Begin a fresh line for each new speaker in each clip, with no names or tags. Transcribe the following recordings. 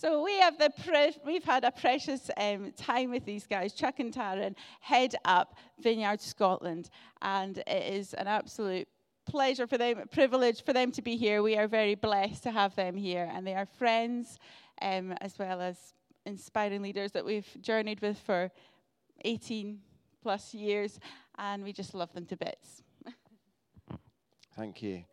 So we have the pre- we've had a precious um, time with these guys. Chuck and Taryn head up Vineyard Scotland, and it is an absolute pleasure for them, a privilege for them to be here. We are very blessed to have them here, and they are friends um, as well as inspiring leaders that we've journeyed with for 18 plus years, and we just love them to bits.
Thank you.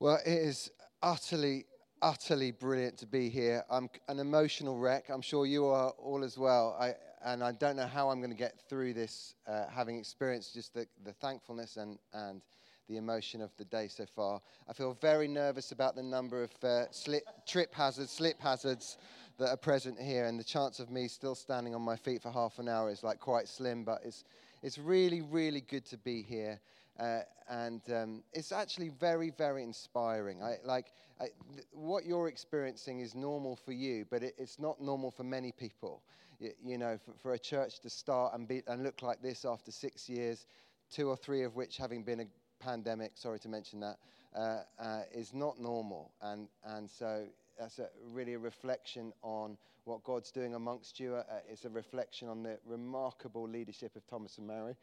Well, it is utterly, utterly brilliant to be here. I'm an emotional wreck. I'm sure you are all as well. I, and I don't know how I'm going to get through this, uh, having experienced just the, the thankfulness and, and the emotion of the day so far. I feel very nervous about the number of uh, slip, trip hazards, slip hazards that are present here, and the chance of me still standing on my feet for half an hour is like quite slim, but it's, it's really, really good to be here. Uh, and um, it's actually very, very inspiring. I, like I, th- what you're experiencing is normal for you, but it, it's not normal for many people. You, you know, for, for, a church to start and, be, and look like this after six years, two or three of which having been a pandemic, sorry to mention that, uh, uh, is not normal. And, and so that's a, really a reflection on what God's doing amongst you. Uh, it's a reflection on the remarkable leadership of Thomas and Mary.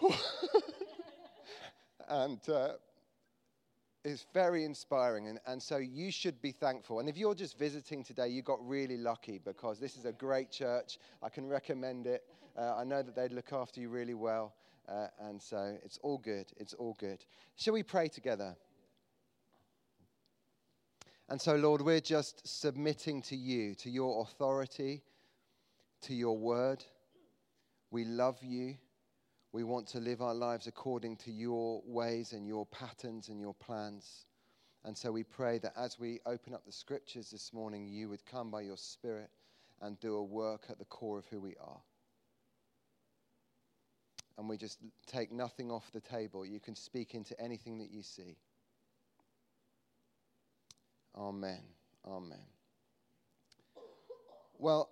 and uh, it's very inspiring. And, and so you should be thankful. And if you're just visiting today, you got really lucky because this is a great church. I can recommend it. Uh, I know that they look after you really well. Uh, and so it's all good. It's all good. Shall we pray together? And so, Lord, we're just submitting to you, to your authority, to your word. We love you. We want to live our lives according to your ways and your patterns and your plans. And so we pray that as we open up the scriptures this morning, you would come by your Spirit and do a work at the core of who we are. And we just take nothing off the table. You can speak into anything that you see. Amen. Amen. Well,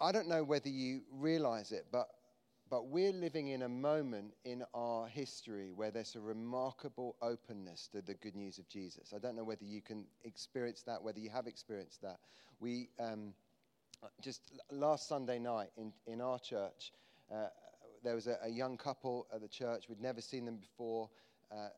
I don't know whether you realize it, but but we're living in a moment in our history where there's a remarkable openness to the good news of Jesus. I don't know whether you can experience that, whether you have experienced that. We um, just last Sunday night in, in our church, uh, there was a, a, young couple at the church. We'd never seen them before. Uh,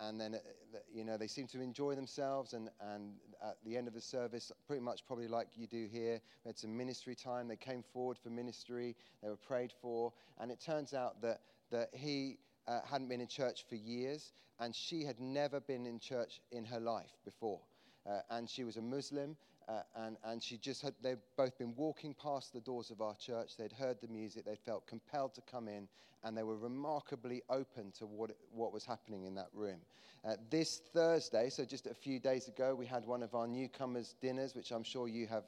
and, then, uh, you know, they seemed to enjoy themselves. And, and at the end of the service, pretty much probably like you do here, we had some ministry time. They came forward for ministry. They were prayed for. And it turns out that, that he uh, hadn't been in church for years, and she had never been in church in her life before. Uh, and she was a Muslim, uh, and, and she just had, they'd both been walking past the doors of our church. They'd heard the music. They felt compelled to come in, and they were remarkably open to what, what was happening in that room. Uh, this Thursday, so just a few days ago, we had one of our newcomers' dinners, which I'm sure you have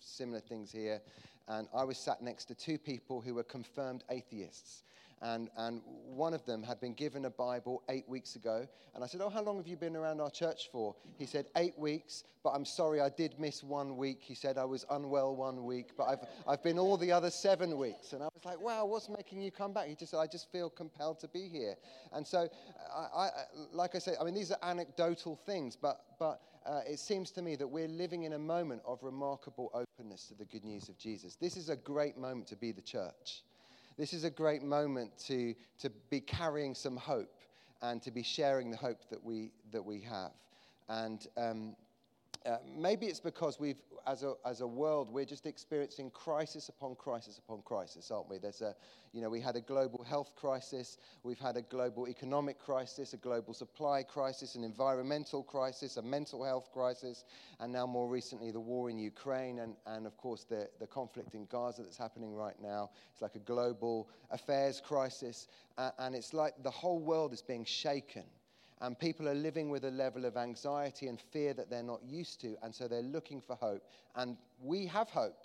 similar things here. And I was sat next to two people who were confirmed atheists. And, and one of them had been given a Bible eight weeks ago. And I said, Oh, how long have you been around our church for? He said, Eight weeks, but I'm sorry, I did miss one week. He said, I was unwell one week, but I've, I've been all the other seven weeks. And I was like, Wow, what's making you come back? He just said, I just feel compelled to be here. And so, I, I, like I said, I mean, these are anecdotal things, but, but uh, it seems to me that we're living in a moment of remarkable openness to the good news of Jesus. This is a great moment to be the church this is a great moment to, to be carrying some hope and to be sharing the hope that we, that we have. And um, uh, maybe it's because we've, as a, as a world, we're just experiencing crisis upon crisis upon crisis, aren't we? There's a, you know, we had a global health crisis, we've had a global economic crisis, a global supply crisis, an environmental crisis, a mental health crisis, and now more recently the war in Ukraine, and, and of course the, the conflict in Gaza that's happening right now. It's like a global affairs crisis, uh, and it's like the whole world is being shaken and people are living with a level of anxiety and fear that they're not used to. And so they're looking for hope. And we have hope.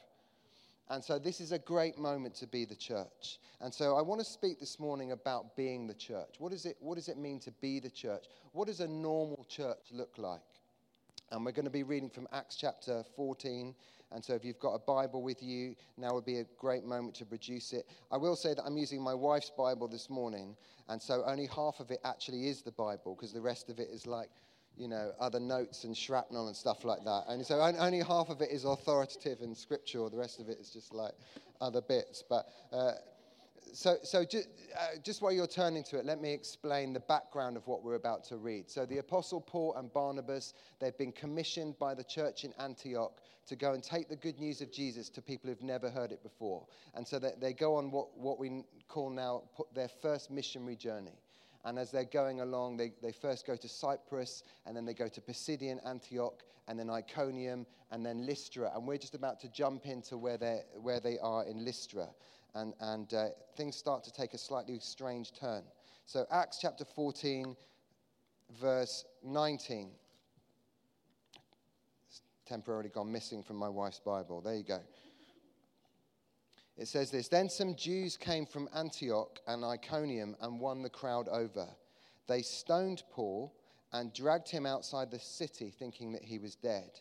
And so this is a great moment to be the church. And so I want to speak this morning about being the church. What, is it, what does it mean to be the church? What does a normal church look like? And we're going to be reading from Acts chapter 14 and so if you've got a Bible with you, now would be a great moment to produce it. I will say that I'm using my wife's Bible this morning. And so only half of it actually is the Bible because the rest of it is like you know, other notes and shrapnel and stuff like that. And so only half of it is authoritative and scriptural. The rest of it is just like other bits. But uh, so, so just, uh, just while you're turning to it, let me explain the background of what we're about to read. So, the Apostle Paul and Barnabas, they've been commissioned by the church in Antioch to go and take the good news of Jesus to people who've never heard it before. And so they, they go on what, what we call now their first missionary journey. And as they're going along, they, they first go to Cyprus, and then they go to Pisidian Antioch, and then Iconium, and then Lystra. And we're just about to jump into where, where they are in Lystra and, and uh, things start to take a slightly strange turn. So, Acts chapter 14, verse 19. It's temporarily gone missing from my wife's Bible. There you go. It says this Then some Jews came from Antioch and Iconium and won the crowd over. They stoned Paul and dragged him outside the city, thinking that he was dead.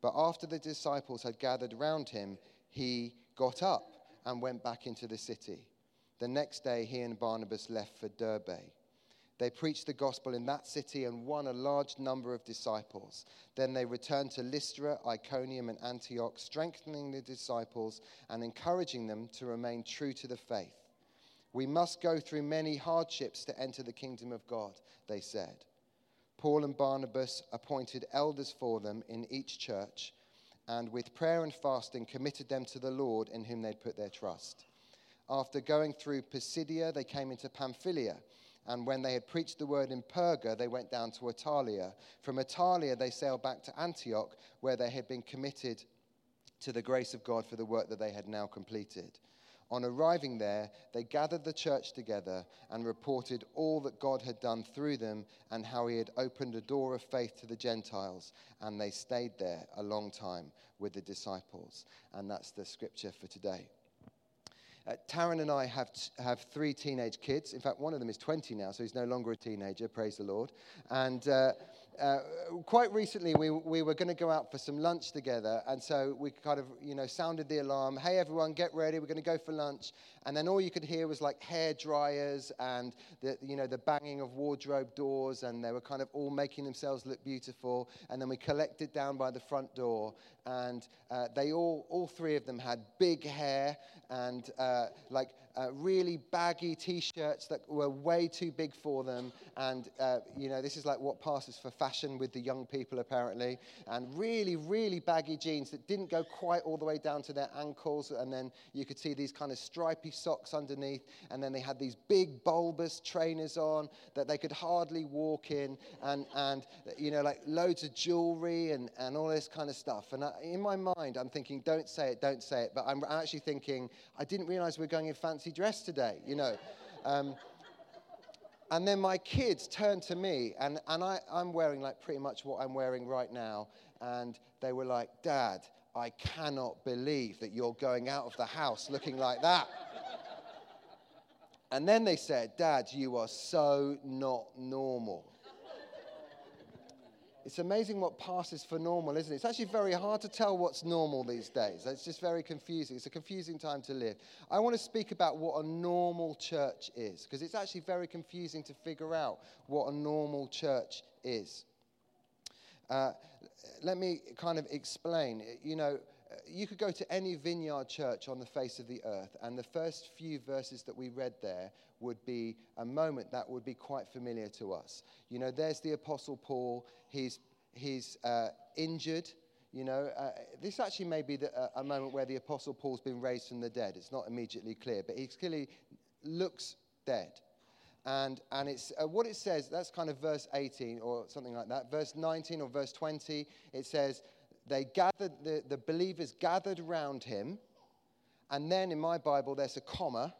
But after the disciples had gathered round him, he got up and went back into the city. The next day, he and Barnabas left for Derbe. They preached the gospel in that city and won a large number of disciples. Then they returned to Lystra, Iconium, and Antioch, strengthening the disciples and encouraging them to remain true to the faith. We must go through many hardships to enter the kingdom of God, they said. Paul and Barnabas appointed elders for them in each church and with prayer and fasting committed them to the Lord in whom they'd put their trust. After going through Pisidia, they came into Pamphylia. And when they had preached the word in Perga, they went down to Attalia. From Attalia, they sailed back to Antioch, where they had been committed to the grace of God for the work that they had now completed. On arriving there, they gathered the church together and reported all that God had done through them and how he had opened a door of faith to the Gentiles. And they stayed there a long time with the disciples. And that's the scripture for today. Uh, Taryn and I have, have three teenage kids. In fact, one of them is 20 now, so he's no longer a teenager, praise the Lord. And uh, uh, quite recently, we, we were going to go out for some lunch together, and so we kind of, you know, sounded the alarm. Hey, everyone, get ready. We're going to go for lunch. And then all you could hear was like hair dryers and the, you know, the banging of wardrobe doors, and they were kind of all making themselves look beautiful. And then we collected down by the front door, and uh, they all, all three of them had big hair and uh, like uh, really baggy t-shirts that were way too big for them. And uh, you know this is like what passes for fashion with the young people apparently. And really really baggy jeans that didn't go quite all the way down to their ankles. And then you could see these kind of stripy socks underneath. And then they had these big bulbous trainers on that they could hardly walk in. And and you know like loads of jewelry and and all this kind of stuff. And I, in my mind i'm thinking don't say it don't say it. But i'm actually thinking i didn't realize we we're going in fancy fancy dress today, you know. Um, and then my kids turned to me, and, and I, I'm wearing like pretty much what I'm wearing right now. And they were like, Dad, I cannot believe that you're going out of the house looking like that. and then they said, Dad, you are so not normal. It's amazing what passes for normal, isn't it? It's actually very hard to tell what's normal these days. It's just very confusing. It's a confusing time to live. I want to speak about what a normal church is, because it's actually very confusing to figure out what a normal church is. Uh, let me kind of explain. You know, you could go to any vineyard church on the face of the earth, and the first few verses that we read there would be a moment that would be quite familiar to us. You know, there's the Apostle Paul, he's, he's uh, injured. You know, uh, this actually may be the, uh, a moment where the Apostle Paul's been raised from the dead. It's not immediately clear, but he clearly looks dead. And, and it's, uh, what it says, that's kind of verse 18 or something like that. Verse 19 or verse 20, it says, they gathered, the, the believers gathered around him. And then in my Bible, there's a comma.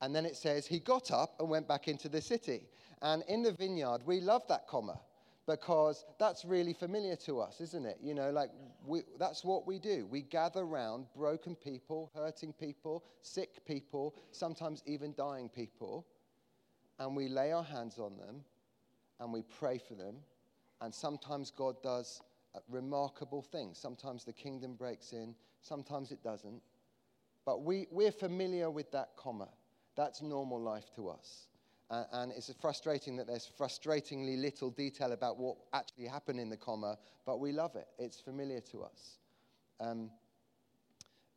And then it says, he got up and went back into the city. And in the vineyard, we love that comma because that's really familiar to us, isn't it? You know, like we, that's what we do. We gather around broken people, hurting people, sick people, sometimes even dying people, and we lay our hands on them and we pray for them. And sometimes God does remarkable things. Sometimes the kingdom breaks in, sometimes it doesn't. But we, we're familiar with that comma. That's normal life to us. Uh, and it's frustrating that there's frustratingly little detail about what actually happened in the comma, but we love it. It's familiar to us. Um,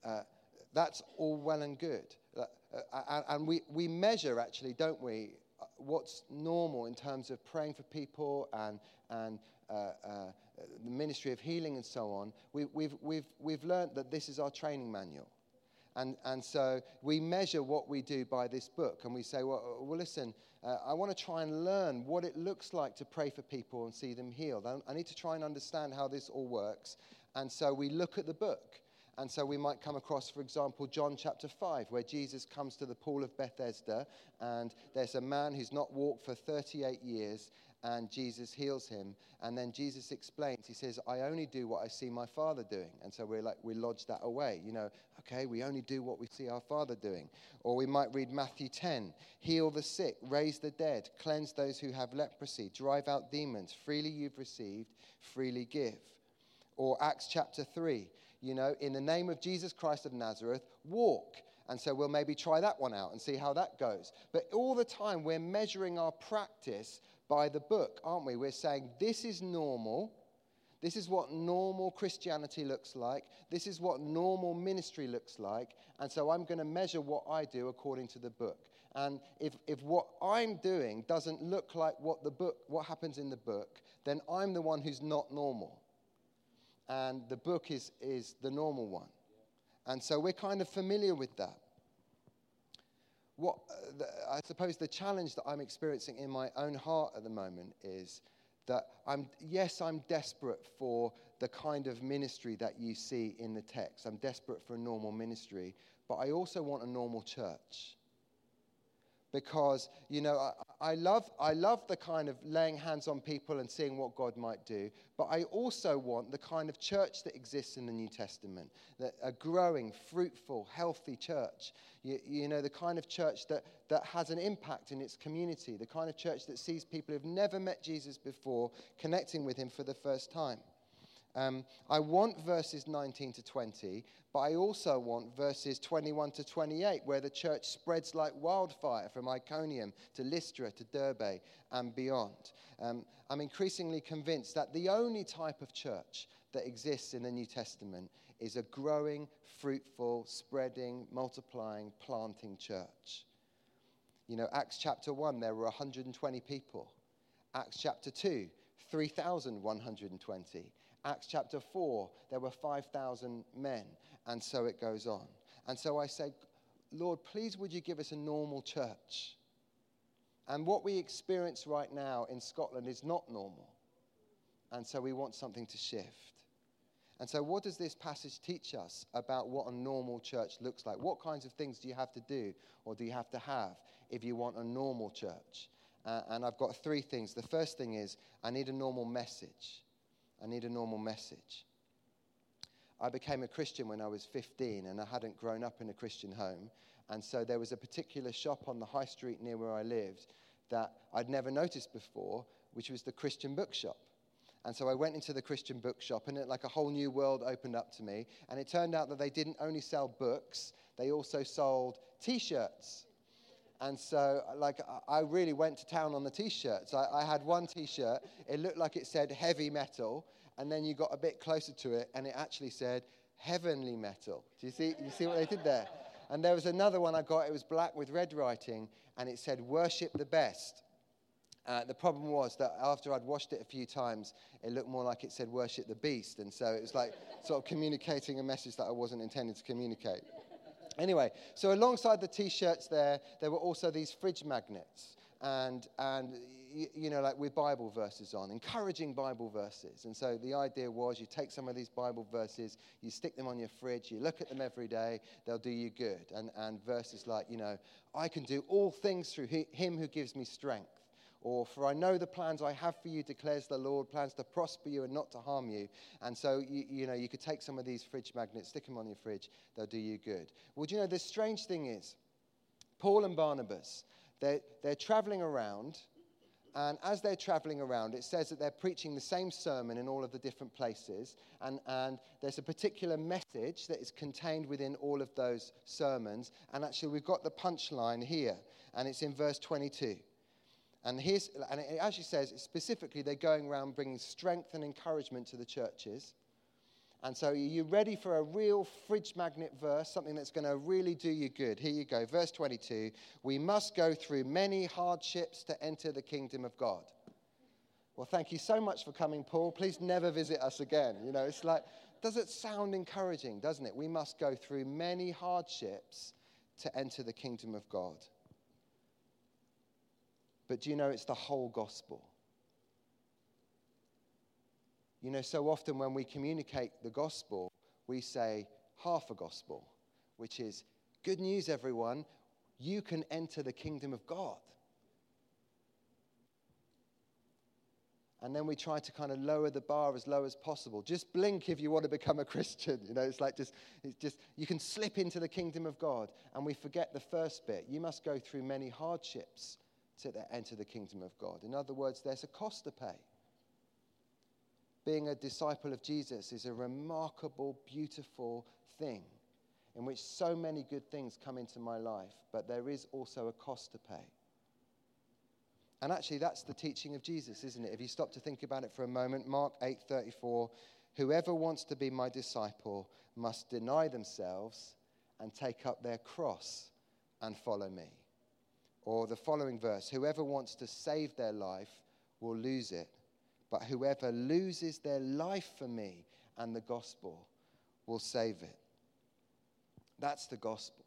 uh, that's all well and good. Uh, uh, and we, we measure, actually, don't we, uh, what's normal in terms of praying for people and, and Uh, uh, the ministry of healing and so on. We, we've, we've, we've learned that this is our training manual. And, and so we measure what we do by this book. And we say, well, uh, well listen, uh, I want to try and learn what it looks like to pray for people and see them healed. I, I need to try and understand how this all works. And so we look at the book. And so we might come across, for example, John chapter 5, where Jesus comes to the pool of Bethesda, and there's a man who's not walked for 38 years, and Jesus heals him. And then Jesus explains, he says, I only do what I see my father doing. And so we're like, we lodge that away. You know, okay, we only do what we see our father doing. Or we might read Matthew 10 heal the sick, raise the dead, cleanse those who have leprosy, drive out demons. Freely you've received, freely give. Or Acts chapter 3, you know, in the name of Jesus Christ of Nazareth, walk. And so we'll maybe try that one out and see how that goes. But all the time, we're measuring our practice by the book, aren't we? We're saying this is normal. This is what normal Christianity looks like. This is what normal ministry looks like. And so I'm going to measure what I do according to the book. And if, if what I'm doing doesn't look like what the book, what happens in the book, then I'm the one who's not normal. And the book is, is the normal one. And so we're kind of familiar with that what uh, the, I suppose the challenge that I'm experiencing in my own heart at the moment is that I'm, yes, I'm desperate for the kind of ministry that you see in the text. I'm desperate for a normal ministry, but I also want a normal church because you know I, I, love i love the kind of laying hands on people and seeing what god might do but i also want the kind of church that exists in the new testament that a growing fruitful healthy church. You, you know the kind of church that, that has an impact in its community the kind of church that sees people who've never met jesus before connecting with him for the first time um, I want verses 19 to 20, but I also want verses 21 to 28, where the church spreads like wildfire from Iconium to Lystra to Derbe and beyond. Um, I'm increasingly convinced that the only type of church that exists in the New Testament is a growing, fruitful, spreading, multiplying, planting church. You know, Acts chapter 1, there were 120 people. Acts chapter 2, 3,120. Acts chapter 4, there were 5,000 men, and so it goes on. And so I said, Lord, please would you give us a normal church? And what we experience right now in Scotland is not normal. And so we want something to shift. And so, what does this passage teach us about what a normal church looks like? What kinds of things do you have to do or do you have to have if you want a normal church? Uh, and I've got three things. The first thing is I need a normal message. I need a normal message. I became a Christian when I was 15 and I hadn't grown up in a Christian home. And so there was a particular shop on the high street near where I lived that I'd never noticed before, which was the Christian bookshop. And so I went into the Christian bookshop, and it, like a whole new world opened up to me. And it turned out that they didn't only sell books, they also sold t shirts. And so, like, I really went to town on the t shirts. I, I, had one t shirt, it looked like it said heavy metal, and then you got a bit closer to it, and it actually said heavenly metal. Do you see, you see what they did there? And there was another one I got, it was black with red writing, and it said worship the best. Uh, the problem was that after I'd washed it a few times, it looked more like it said worship the beast. And so it was like sort of communicating a message that I wasn't intended to communicate. Anyway, so alongside the t shirts there, there were also these fridge magnets. And, and you know, like with Bible verses on, encouraging Bible verses. And so the idea was you take some of these Bible verses, you stick them on your fridge, you look at them every day, they'll do you good. And, and verses like, you know, I can do all things through him who gives me strength. Or, for I know the plans I have for you, declares the Lord, plans to prosper you and not to harm you. And so, you, you know, you could take some of these fridge magnets, stick them on your fridge, they'll do you good. Well, do you know, the strange thing is, Paul and Barnabas, they're, they're traveling around, and as they're traveling around, it says that they're preaching the same sermon in all of the different places. And, and there's a particular message that is contained within all of those sermons. And actually, we've got the punchline here, and it's in verse 22. And, here's, and it actually says specifically they're going around bringing strength and encouragement to the churches. And so, are you ready for a real fridge magnet verse, something that's going to really do you good? Here you go. Verse 22 We must go through many hardships to enter the kingdom of God. Well, thank you so much for coming, Paul. Please never visit us again. You know, it's like, does it sound encouraging, doesn't it? We must go through many hardships to enter the kingdom of God. But do you know it's the whole gospel? You know, so often when we communicate the gospel, we say half a gospel, which is good news, everyone, you can enter the kingdom of God. And then we try to kind of lower the bar as low as possible. Just blink if you want to become a Christian. You know, it's like just, it's just, you can slip into the kingdom of God. And we forget the first bit. You must go through many hardships to enter the kingdom of God. In other words, there's a cost to pay being a disciple of Jesus is a remarkable, beautiful thing in which so many good things come into my life, but there is also a cost to pay. And actually that's the teaching of Jesus, isn't it? If you stop to think about it for a moment, Mark 8:34, whoever wants to be my disciple must deny themselves and take up their cross and follow me. Or the following verse, whoever wants to save their life will lose it but whoever loses their life for me and the gospel will save it. That's the gospel.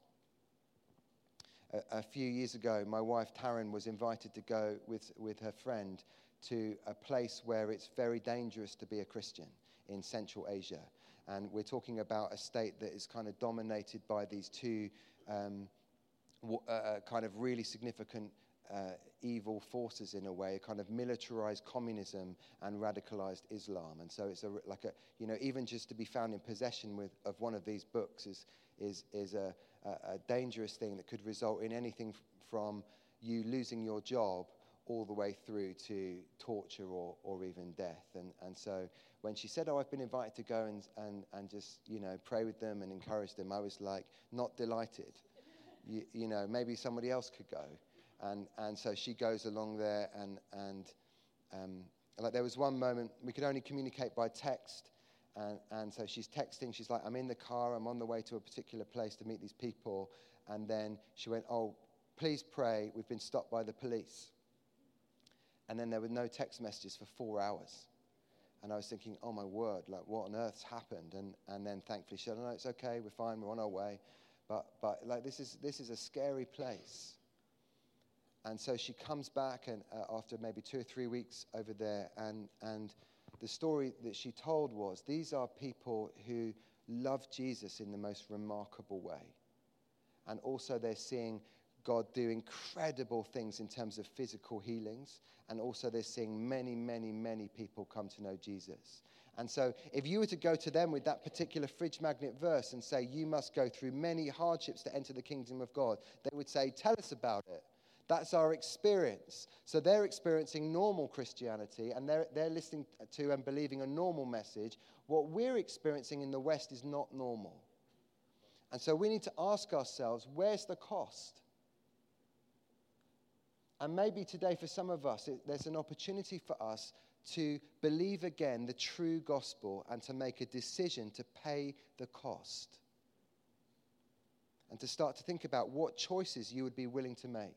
A, a few years ago, my wife Taryn was invited to go with, with her friend to a place where it's very dangerous to be a Christian in Central Asia. And we're talking about a state that is kind of dominated by these two um, uh, uh kind of really significant uh, evil forces in a way, kind of militarized communism and radicalized Islam. And so it's a, like a, you know, even just to be found in possession with, of one of these books is, is, is a, a, a dangerous thing that could result in anything from you losing your job all the way through to torture or, or even death. And, and so when she said, Oh, I've been invited to go and, and, and just, you know, pray with them and encourage them, I was like, not delighted. You, you know, maybe somebody else could go. And, and so she goes along there, and, and um, like there was one moment we could only communicate by text. And, and so she's texting, she's like, I'm in the car, I'm on the way to a particular place to meet these people. And then she went, Oh, please pray, we've been stopped by the police. And then there were no text messages for four hours. And I was thinking, oh my word, like what on earth's happened? And, and then thankfully she said, oh, no, it's okay, we're fine, we're on our way. But, but like this is, this is a scary place. And so she comes back and, uh, after maybe two or three weeks over there, and, and the story that she told was these are people who love Jesus in the most remarkable way. And also, they're seeing God do incredible things in terms of physical healings. And also, they're seeing many, many, many people come to know Jesus. And so, if you were to go to them with that particular fridge magnet verse and say, You must go through many hardships to enter the kingdom of God, they would say, Tell us about it. That's our experience. So they're experiencing normal Christianity and they're, they're listening to and believing a normal message. What we're experiencing in the West is not normal. And so we need to ask ourselves where's the cost? And maybe today, for some of us, it, there's an opportunity for us to believe again the true gospel and to make a decision to pay the cost. And to start to think about what choices you would be willing to make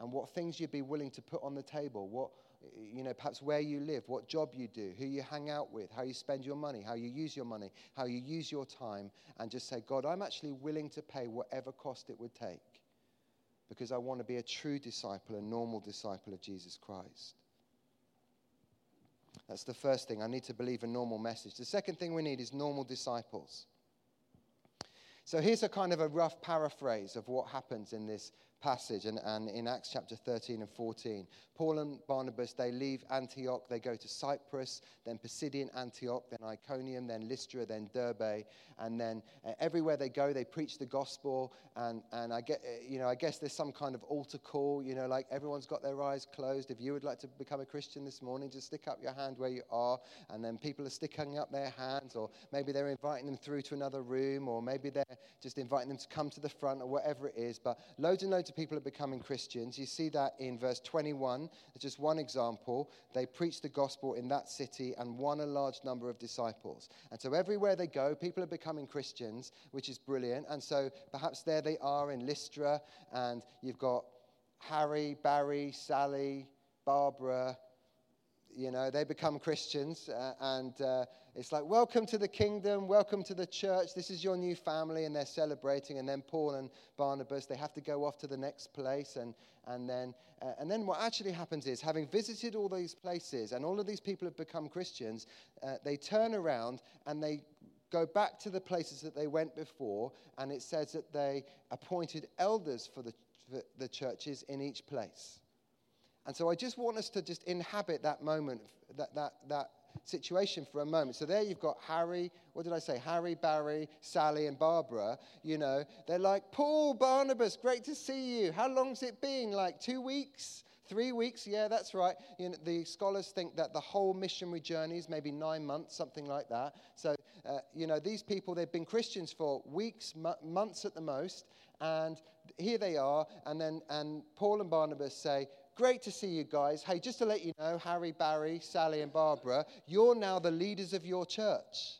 and what things you'd be willing to put on the table, what, you know, perhaps where you live, what job you do, who you hang out with, how you spend your money, how you use your money, how you use your time, and just say, God, I'm actually willing to pay whatever cost it would take because I want to be a true disciple, a normal disciple of Jesus Christ. That's the first thing. I need to believe a normal message. The second thing we need is normal disciples. So here's a kind of a rough paraphrase of what happens in this passage and, and in Acts chapter 13 and 14. Paul and Barnabas, they leave Antioch, they go to Cyprus, then Pisidian Antioch, then Iconium, then Lystra, then Derbe, and then uh, everywhere they go, they preach the gospel. And, and I, get, uh, you know, I guess there's some kind of altar call, you know, like everyone's got their eyes closed. If you would like to become a Christian this morning, just stick up your hand where you are. And then people are sticking up their hands, or maybe they're inviting them through to another room, or maybe they're just inviting them to come to the front, or whatever it is. But loads and loads to people are becoming Christians. You see that in verse 21. It's just one example. They preached the gospel in that city and won a large number of disciples. And so everywhere they go, people are becoming Christians, which is brilliant. And so perhaps there they are in Lystra, and you've got Harry, Barry, Sally, Barbara, you know, they become Christians, uh, and uh, it's like, welcome to the kingdom, welcome to the church, this is your new family, and they're celebrating. And then Paul and Barnabas, they have to go off to the next place. And, and, then, uh, and then what actually happens is, having visited all these places, and all of these people have become Christians, uh, they turn around and they go back to the places that they went before, and it says that they appointed elders for the, for the churches in each place. And so I just want us to just inhabit that moment, that, that, that situation for a moment. So there you've got Harry, what did I say? Harry, Barry, Sally, and Barbara. You know, they're like, Paul, Barnabas, great to see you. How long's it been? Like two weeks? Three weeks? Yeah, that's right. You know, the scholars think that the whole missionary journey is maybe nine months, something like that. So, uh, you know, these people, they've been Christians for weeks, months at the most. And here they are. And then and Paul and Barnabas say, Great to see you guys. Hey, just to let you know, Harry, Barry, Sally, and Barbara, you're now the leaders of your church.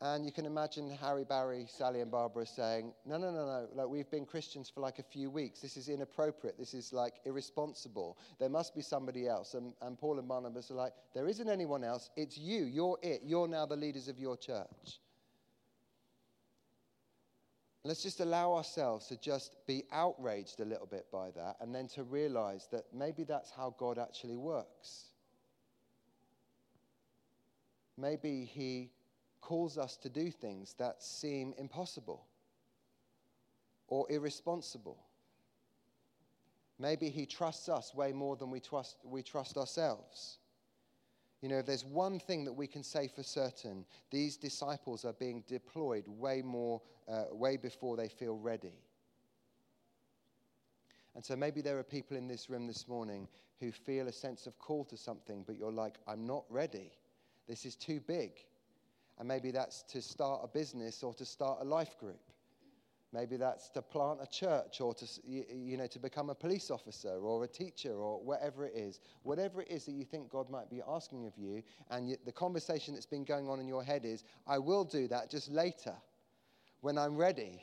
And you can imagine Harry, Barry, Sally, and Barbara saying, No, no, no, no. Like, we've been Christians for like a few weeks. This is inappropriate. This is like irresponsible. There must be somebody else. And, and Paul and Barnabas are like, There isn't anyone else. It's you. You're it. You're now the leaders of your church. Let's just allow ourselves to just be outraged a little bit by that and then to realize that maybe that's how God actually works. Maybe He calls us to do things that seem impossible or irresponsible. Maybe He trusts us way more than we trust, we trust ourselves. You know, if there's one thing that we can say for certain, these disciples are being deployed way more, uh, way before they feel ready. And so maybe there are people in this room this morning who feel a sense of call to something, but you're like, I'm not ready. This is too big. And maybe that's to start a business or to start a life group. Maybe that's to plant a church or to, you know, to become a police officer or a teacher or whatever it is. Whatever it is that you think God might be asking of you, and the conversation that's been going on in your head is, I will do that just later when I'm ready,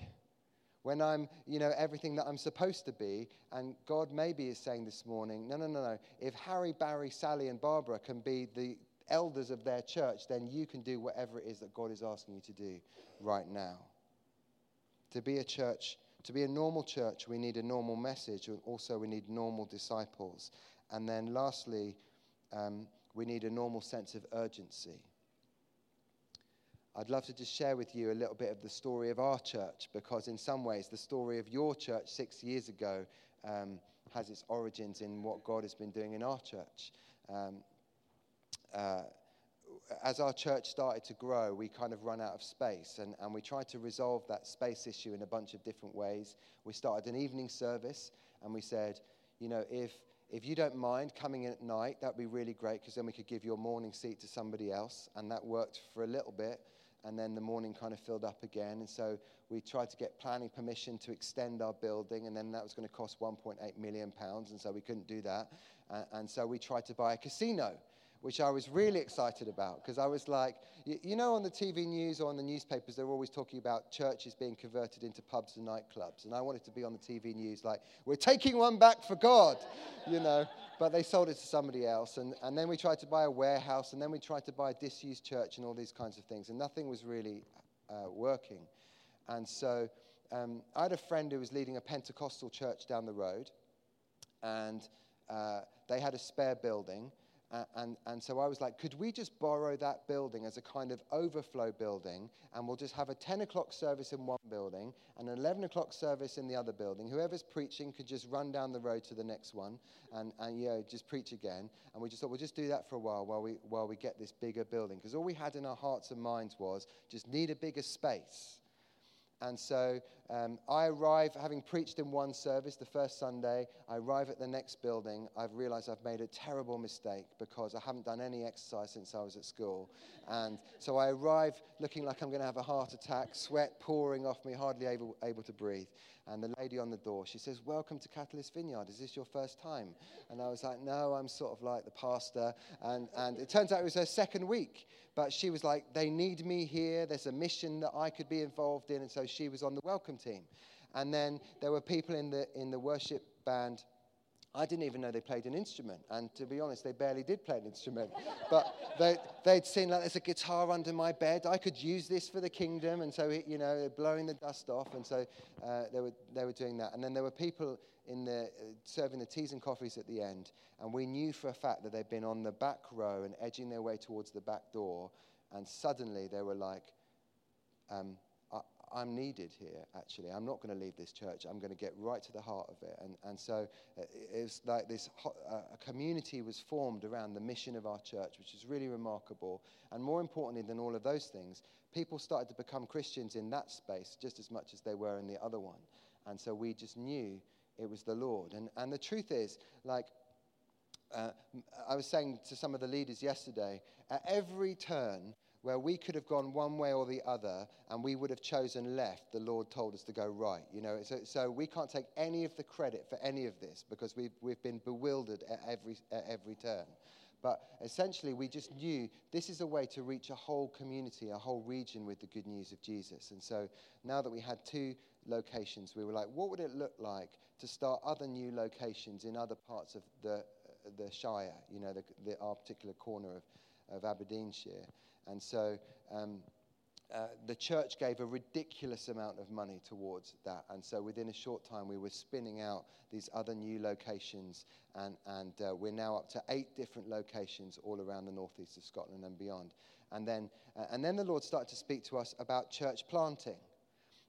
when I'm, you know, everything that I'm supposed to be. And God maybe is saying this morning, no, no, no, no. If Harry, Barry, Sally, and Barbara can be the elders of their church, then you can do whatever it is that God is asking you to do right now. To be a church, to be a normal church, we need a normal message, and also we need normal disciples. And then lastly, um, we need a normal sense of urgency. I'd love to just share with you a little bit of the story of our church because, in some ways, the story of your church six years ago um, has its origins in what God has been doing in our church. Um, uh, as our church started to grow, we kind of run out of space, and, and we tried to resolve that space issue in a bunch of different ways. We started an evening service, and we said, you know, if, if you don't mind coming in at night, that'd be really great, because then we could give your morning seat to somebody else, and that worked for a little bit, and then the morning kind of filled up again, and so we tried to get planning permission to extend our building, and then that was going to cost 1.8 million pounds, and so we couldn't do that, and so we tried to buy a casino which I was really excited about because I was like, you, know, on the TV news or on the newspapers, they're always talking about churches being converted into pubs and nightclubs. And I wanted to be on the TV news like, we're taking one back for God, you know. But they sold it to somebody else. And, and then we tried to buy a warehouse, and then we tried to buy a disused church and all these kinds of things. And nothing was really uh, working. And so um, I had a friend who was leading a Pentecostal church down the road, and uh, they had a spare building. Uh, and, and so I was like, could we just borrow that building as a kind of overflow building? And we'll just have a 10 o'clock service in one building and an 11 o'clock service in the other building. Whoever's preaching could just run down the road to the next one and, and you know, just preach again. And we just thought, we'll just do that for a while while we, while we get this bigger building. Because all we had in our hearts and minds was just need a bigger space. And so um, I arrive, having preached in one service the first Sunday, I arrive at the next building. I've realized I've made a terrible mistake because I haven't done any exercise since I was at school. And so I arrive looking like I'm going to have a heart attack, sweat pouring off me, hardly able, able to breathe. And the lady on the door, she says, Welcome to Catalyst Vineyard. Is this your first time? And I was like, No, I'm sort of like the pastor. And, and it turns out it was her second week. But she was like, They need me here. There's a mission that I could be involved in. And so she was on the welcome team. And then there were people in the, in the worship band. I didn't even know they played an instrument. And to be honest, they barely did play an instrument. but they, they'd seen, like, there's a guitar under my bed. I could use this for the kingdom. And so, you know, they're blowing the dust off. And so uh, they, were, they were doing that. And then there were people in the, uh, serving the teas and coffees at the end. And we knew for a fact that they'd been on the back row and edging their way towards the back door. And suddenly they were like, um, I'm needed here, actually. I'm not going to leave this church. I'm going to get right to the heart of it. And, and so uh, it's like this uh, a community was formed around the mission of our church, which is really remarkable. And more importantly than all of those things, people started to become Christians in that space just as much as they were in the other one. And so we just knew it was the Lord. And, and the truth is, like, uh, I was saying to some of the leaders yesterday, at every turn, where we could have gone one way or the other and we would have chosen left, the Lord told us to go right. You know, so, so we can't take any of the credit for any of this because we've, we've been bewildered at every, at every turn. But essentially, we just knew this is a way to reach a whole community, a whole region with the good news of Jesus. And so now that we had two locations, we were like, what would it look like to start other new locations in other parts of the, the Shire, you know, the, the, our particular corner of, of Aberdeenshire? And so um, uh, the church gave a ridiculous amount of money towards that. And so within a short time, we were spinning out these other new locations. And, and uh, we're now up to eight different locations all around the northeast of Scotland and beyond. And then, uh, and then the Lord started to speak to us about church planting.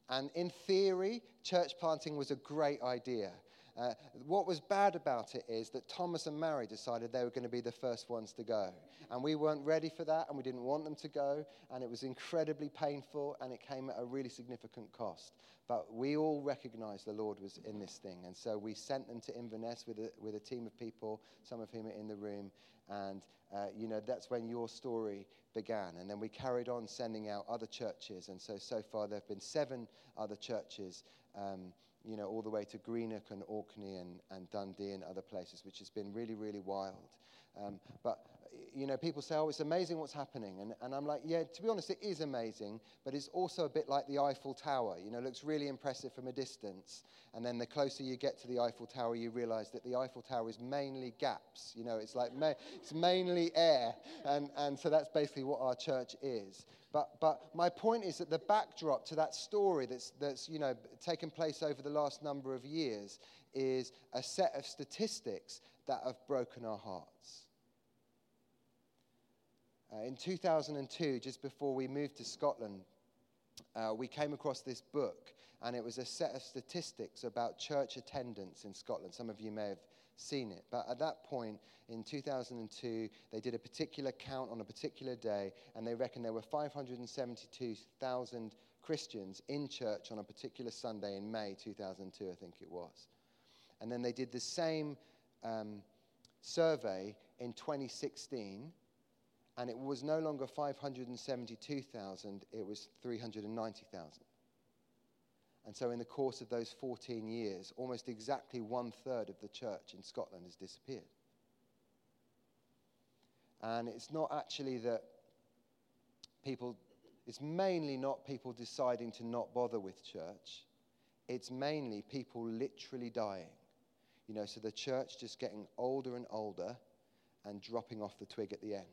And in theory, church planting was a great idea. Uh, what was bad about it is that Thomas and Mary decided they were going to be the first ones to go. And we weren't ready for that, and we didn't want them to go. And it was incredibly painful, and it came at a really significant cost. But we all recognized the Lord was in this thing. And so we sent them to Inverness with a, with a team of people, some of whom are in the room. And, uh, you know, that's when your story began. And then we carried on sending out other churches. And so, so far, there have been seven other churches. Um, you know, all the way to Greenock and Orkney and, and Dundee and other places, which has been really, really wild. Um, but, you know, people say, oh, it's amazing what's happening. And, and I'm like, yeah, to be honest, it is amazing, but it's also a bit like the Eiffel Tower. You know, looks really impressive from a distance. And then the closer you get to the Eiffel Tower, you realize that the Eiffel Tower is mainly gaps. You know, it's like, ma- it's mainly air. And, and so that's basically what our church is. But, but my point is that the backdrop to that story that's, that's you know, taken place over the last number of years is a set of statistics that have broken our hearts. Uh, in 2002, just before we moved to Scotland, uh, we came across this book, and it was a set of statistics about church attendance in Scotland. Some of you may have seen it. But at that point in 2002, they did a particular count on a particular day, and they reckon there were 572,000 Christians in church on a particular Sunday in May 2002, I think it was. And then they did the same um, survey in 2016, and it was no longer 572,000, it was 390,000. And so, in the course of those 14 years, almost exactly one third of the church in Scotland has disappeared. And it's not actually that people, it's mainly not people deciding to not bother with church, it's mainly people literally dying. You know, so the church just getting older and older and dropping off the twig at the end.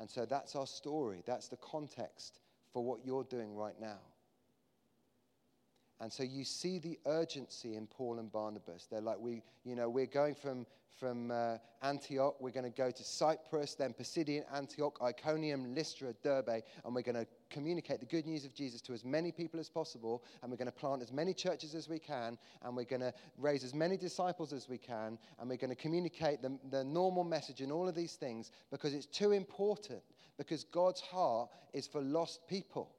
And so that's our story. That's the context for what you're doing right now. And so you see the urgency in Paul and Barnabas. They're like, we, you know, we're going from, from uh, Antioch, we're going to go to Cyprus, then Pisidian Antioch, Iconium, Lystra, Derbe, and we're going to communicate the good news of Jesus to as many people as possible, and we're going to plant as many churches as we can, and we're going to raise as many disciples as we can, and we're going to communicate the, the normal message and all of these things because it's too important because God's heart is for lost people.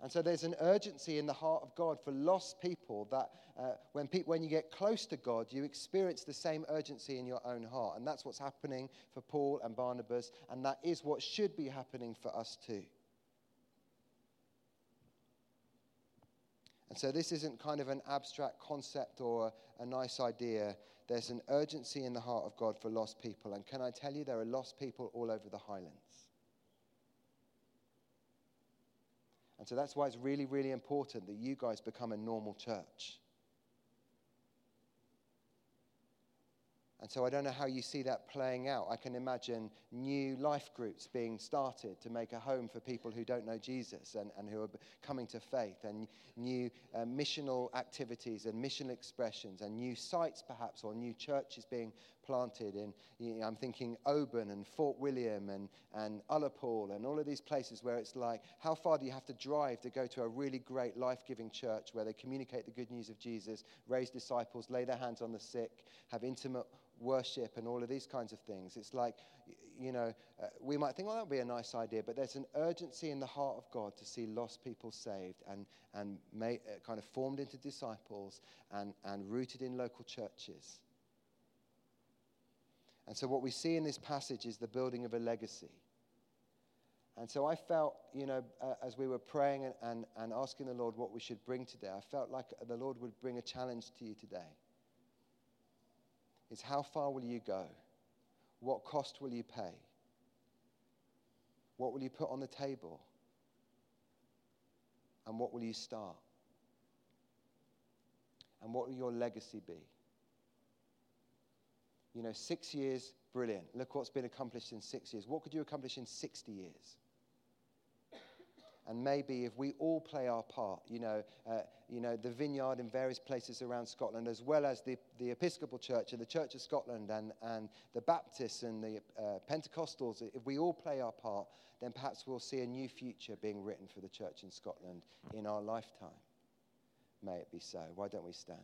And so there's an urgency in the heart of God for lost people that uh, when, pe- when you get close to God, you experience the same urgency in your own heart. And that's what's happening for Paul and Barnabas, and that is what should be happening for us too. And so this isn't kind of an abstract concept or a, nice idea. There's an urgency in the heart of God for lost people. And can I tell you, there are lost people all over the highlands. And so that's why it's really, really important that you guys become a normal church. And so I don't know how you see that playing out. I can imagine new life groups being started to make a home for people who don't know Jesus and, and who are coming to faith, and new uh, missional activities and missional expressions, and new sites perhaps, or new churches being planted in, you know, I'm thinking Oban and Fort William and, and Ullapool and all of these places where it's like, how far do you have to drive to go to a really great life giving church where they communicate the good news of Jesus, raise disciples, lay their hands on the sick, have intimate worship and all of these kinds of things. It's like, you know, uh, we might think, well, that would be a nice idea, but there's an urgency in the heart of God to see lost people saved and, and made, uh, kind of formed into disciples and, and rooted in local churches. And so, what we see in this passage is the building of a legacy. And so, I felt, you know, uh, as we were praying and, and, and asking the Lord what we should bring today, I felt like the Lord would bring a challenge to you today is how far will you go? What cost will you pay? What will you put on the table? And what will you start? And what will your legacy be? You know, six years, brilliant. Look what's been accomplished in six years. What could you accomplish in 60 years? And maybe if we all play our part, you know, uh, you know, the vineyard in various places around Scotland, as well as the, the Episcopal Church and the Church of Scotland and, and the Baptists and the uh, Pentecostals, if we all play our part, then perhaps we'll see a new future being written for the church in Scotland in our lifetime. May it be so. Why don't we stand?